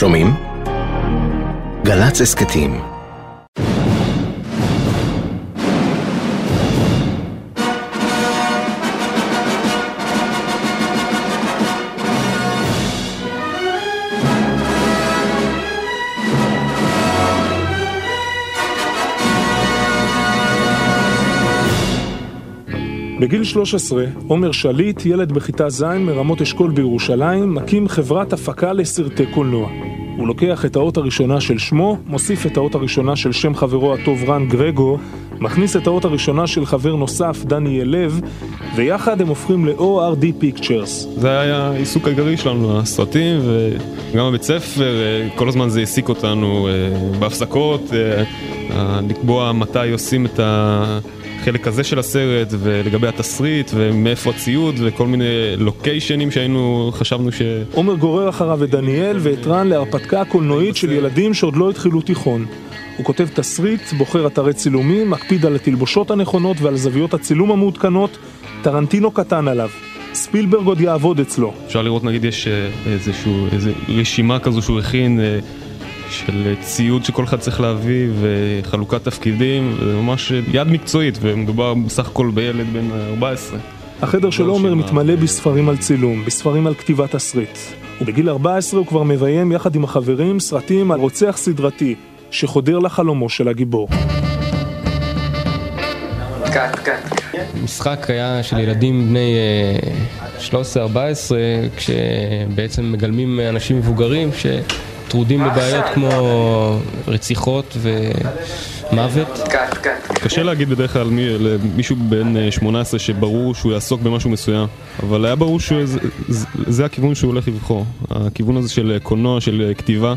שומעים? גל"צ הסכתים בגיל 13, עומר שליט, ילד בכיתה ז' מרמות אשכול בירושלים, מקים חברת הפקה לסרטי קולנוע. הוא לוקח את האות הראשונה של שמו, מוסיף את האות הראשונה של שם חברו הטוב רן גרגו, מכניס את האות הראשונה של חבר נוסף, דניאל לב, ויחד הם הופכים ל-ORD Pictures. זה היה העיסוק העיקרי שלנו, הסרטים, וגם הבית ספר, אה, כל הזמן זה העסיק אותנו אה, בהפסקות, אה, לקבוע מתי עושים את ה... החלק הזה של הסרט, ולגבי התסריט, ומאיפה הציוד, וכל מיני לוקיישנים שהיינו, חשבנו ש... עומר גורר אחריו את דניאל ואת רן להרפתקה קולנועית של ילדים שעוד לא התחילו תיכון. הוא כותב תסריט, בוחר אתרי צילומים, מקפיד על התלבושות הנכונות ועל זוויות הצילום המעודכנות, טרנטינו קטן עליו. ספילברג עוד יעבוד אצלו. אפשר לראות נגיד יש אה, איזשהו, איזו רשימה כזו שהוא הכין אה, של ציוד שכל אחד צריך להביא וחלוקת תפקידים, זה ממש יד מקצועית ומדובר בסך הכל בילד בן 14. החדר של עומר מתמלא בספרים על צילום, בספרים על כתיבת תסריט. ובגיל 14 הוא כבר מביים יחד עם החברים סרטים על רוצח סדרתי שחודר לחלומו של הגיבור. המשחק היה של ילדים בני 13-14 אה, כשבעצם מגלמים אנשים מבוגרים ש... טרודים בבעיות כמו רציחות ומוות. קשה להגיד בדרך כלל למישהו בן 18 אה, שברור שהוא יעסוק במשהו מסוים, אבל היה ברור שזה הכיוון שהוא הולך לבחור, הכיוון הזה של קולנוע, של כתיבה.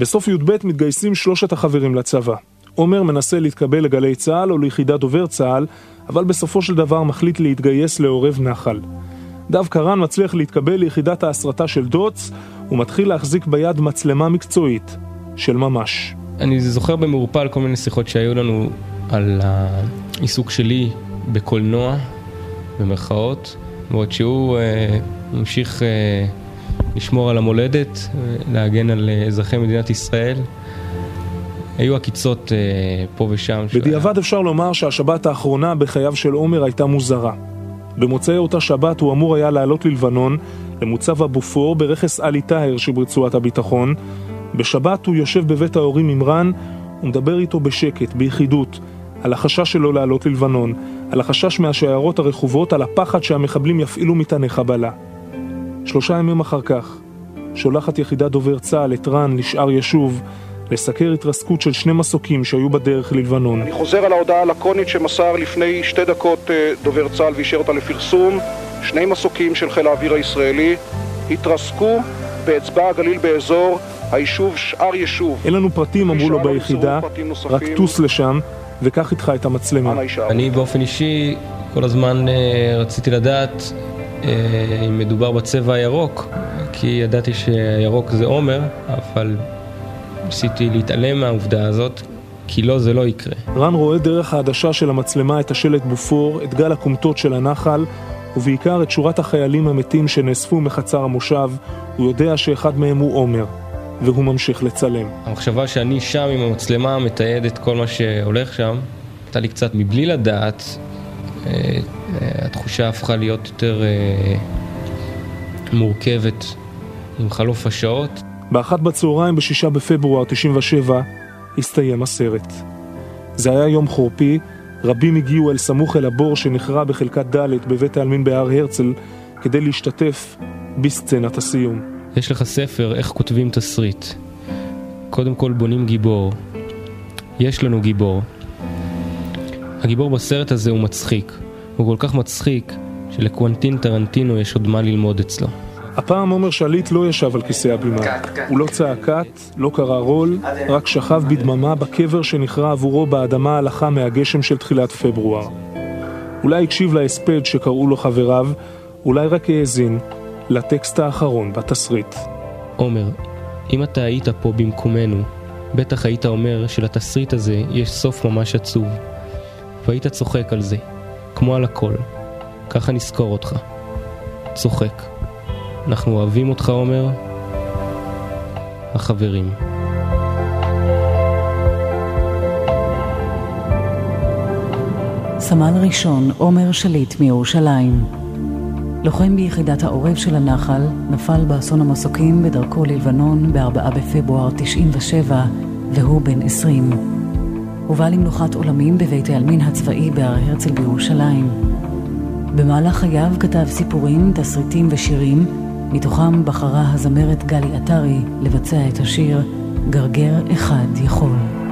בסוף י"ב מתגייסים שלושת החברים לצבא. עומר מנסה להתקבל לגלי צה"ל או ליחידת דובר צה"ל, אבל בסופו של דבר מחליט להתגייס לעורב נחל. דווקא רן מצליח להתקבל ליחידת ההסרטה של דוץ, ומתחיל להחזיק ביד מצלמה מקצועית של ממש. אני זוכר במעורפל כל מיני שיחות שהיו לנו על העיסוק שלי בקולנוע, במרכאות, בעוד שהוא אה, המשיך אה, לשמור על המולדת, להגן על אה, אזרחי מדינת ישראל. היו עקיצות אה, פה ושם. בדיעבד אפשר לומר שהשבת האחרונה בחייו של עומר הייתה מוזרה. במוצאי אותה שבת הוא אמור היה לעלות ללבנון, למוצב הבופור ברכס עלי טהר שברצועת הביטחון. בשבת הוא יושב בבית ההורים עם רן ומדבר איתו בשקט, ביחידות, על החשש שלו לעלות ללבנון, על החשש מהשיירות הרכובות, על הפחד שהמחבלים יפעילו מטעני חבלה. שלושה ימים אחר כך, שולחת יחידת דובר צה"ל את רן לשאר יישוב, לסקר התרסקות של שני מסוקים שהיו בדרך ללבנון. אני חוזר על ההודעה הלקונית שמסר לפני שתי דקות אה, דובר צה"ל ואישר אותה לפרסום. שני מסוקים של חיל האוויר הישראלי התרסקו באצבע הגליל באזור היישוב שאר יישוב. אין לנו פרטים, אמרו לו ביחידה, רק טוס לשם וקח איתך את המצלמה. אני באופן אישי כל הזמן אה, רציתי לדעת אה, אם מדובר בצבע הירוק, כי ידעתי שהירוק זה עומר, אבל ניסיתי להתעלם מהעובדה הזאת, כי לא, זה לא יקרה. רן רואה דרך העדשה של המצלמה את השלט בופור, את גל הכומתות של הנחל, ובעיקר את שורת החיילים המתים שנאספו מחצר המושב, הוא יודע שאחד מהם הוא עומר, והוא ממשיך לצלם. המחשבה שאני שם עם המצלמה מתעד את כל מה שהולך שם, הייתה לי קצת מבלי לדעת, אה, אה, התחושה הפכה להיות יותר אה, מורכבת עם חלוף השעות. באחת בצהריים בשישה בפברואר 97 הסתיים הסרט. זה היה יום חורפי, רבים הגיעו אל סמוך אל הבור שנחרע בחלקת ד' בבית העלמין בהר הרצל כדי להשתתף בסצנת הסיום. יש לך ספר איך כותבים תסריט. קודם כל בונים גיבור. יש לנו גיבור. הגיבור בסרט הזה הוא מצחיק. הוא כל כך מצחיק שלקוונטין טרנטינו יש עוד מה ללמוד אצלו. הפעם עומר שליט לא ישב על כיסא הבימה. הוא לא צעק קאט, לא קרא רול, רק שכב בדממה בקבר שנכרע עבורו באדמה הלכה מהגשם של תחילת פברואר. אולי הקשיב להספד שקראו לו חבריו, אולי רק האזין לטקסט האחרון בתסריט. עומר, אם אתה היית פה במקומנו, בטח היית אומר שלתסריט הזה יש סוף ממש עצוב. והיית צוחק על זה, כמו על הכל. ככה נזכור אותך. צוחק. אנחנו אוהבים אותך, עומר, החברים. סמל ראשון עומר שליט מירושלים. לוחם ביחידת העורב של הנחל, נפל באסון המסוקים בדרכו ללבנון ב-4 בפברואר 97, והוא בן 20. הובא למנוחת עולמים בבית העלמין הצבאי בהר הרצל בירושלים. במהלך חייו כתב סיפורים, תסריטים ושירים, מתוכם בחרה הזמרת גלי עטרי לבצע את השיר "גרגר אחד יכול".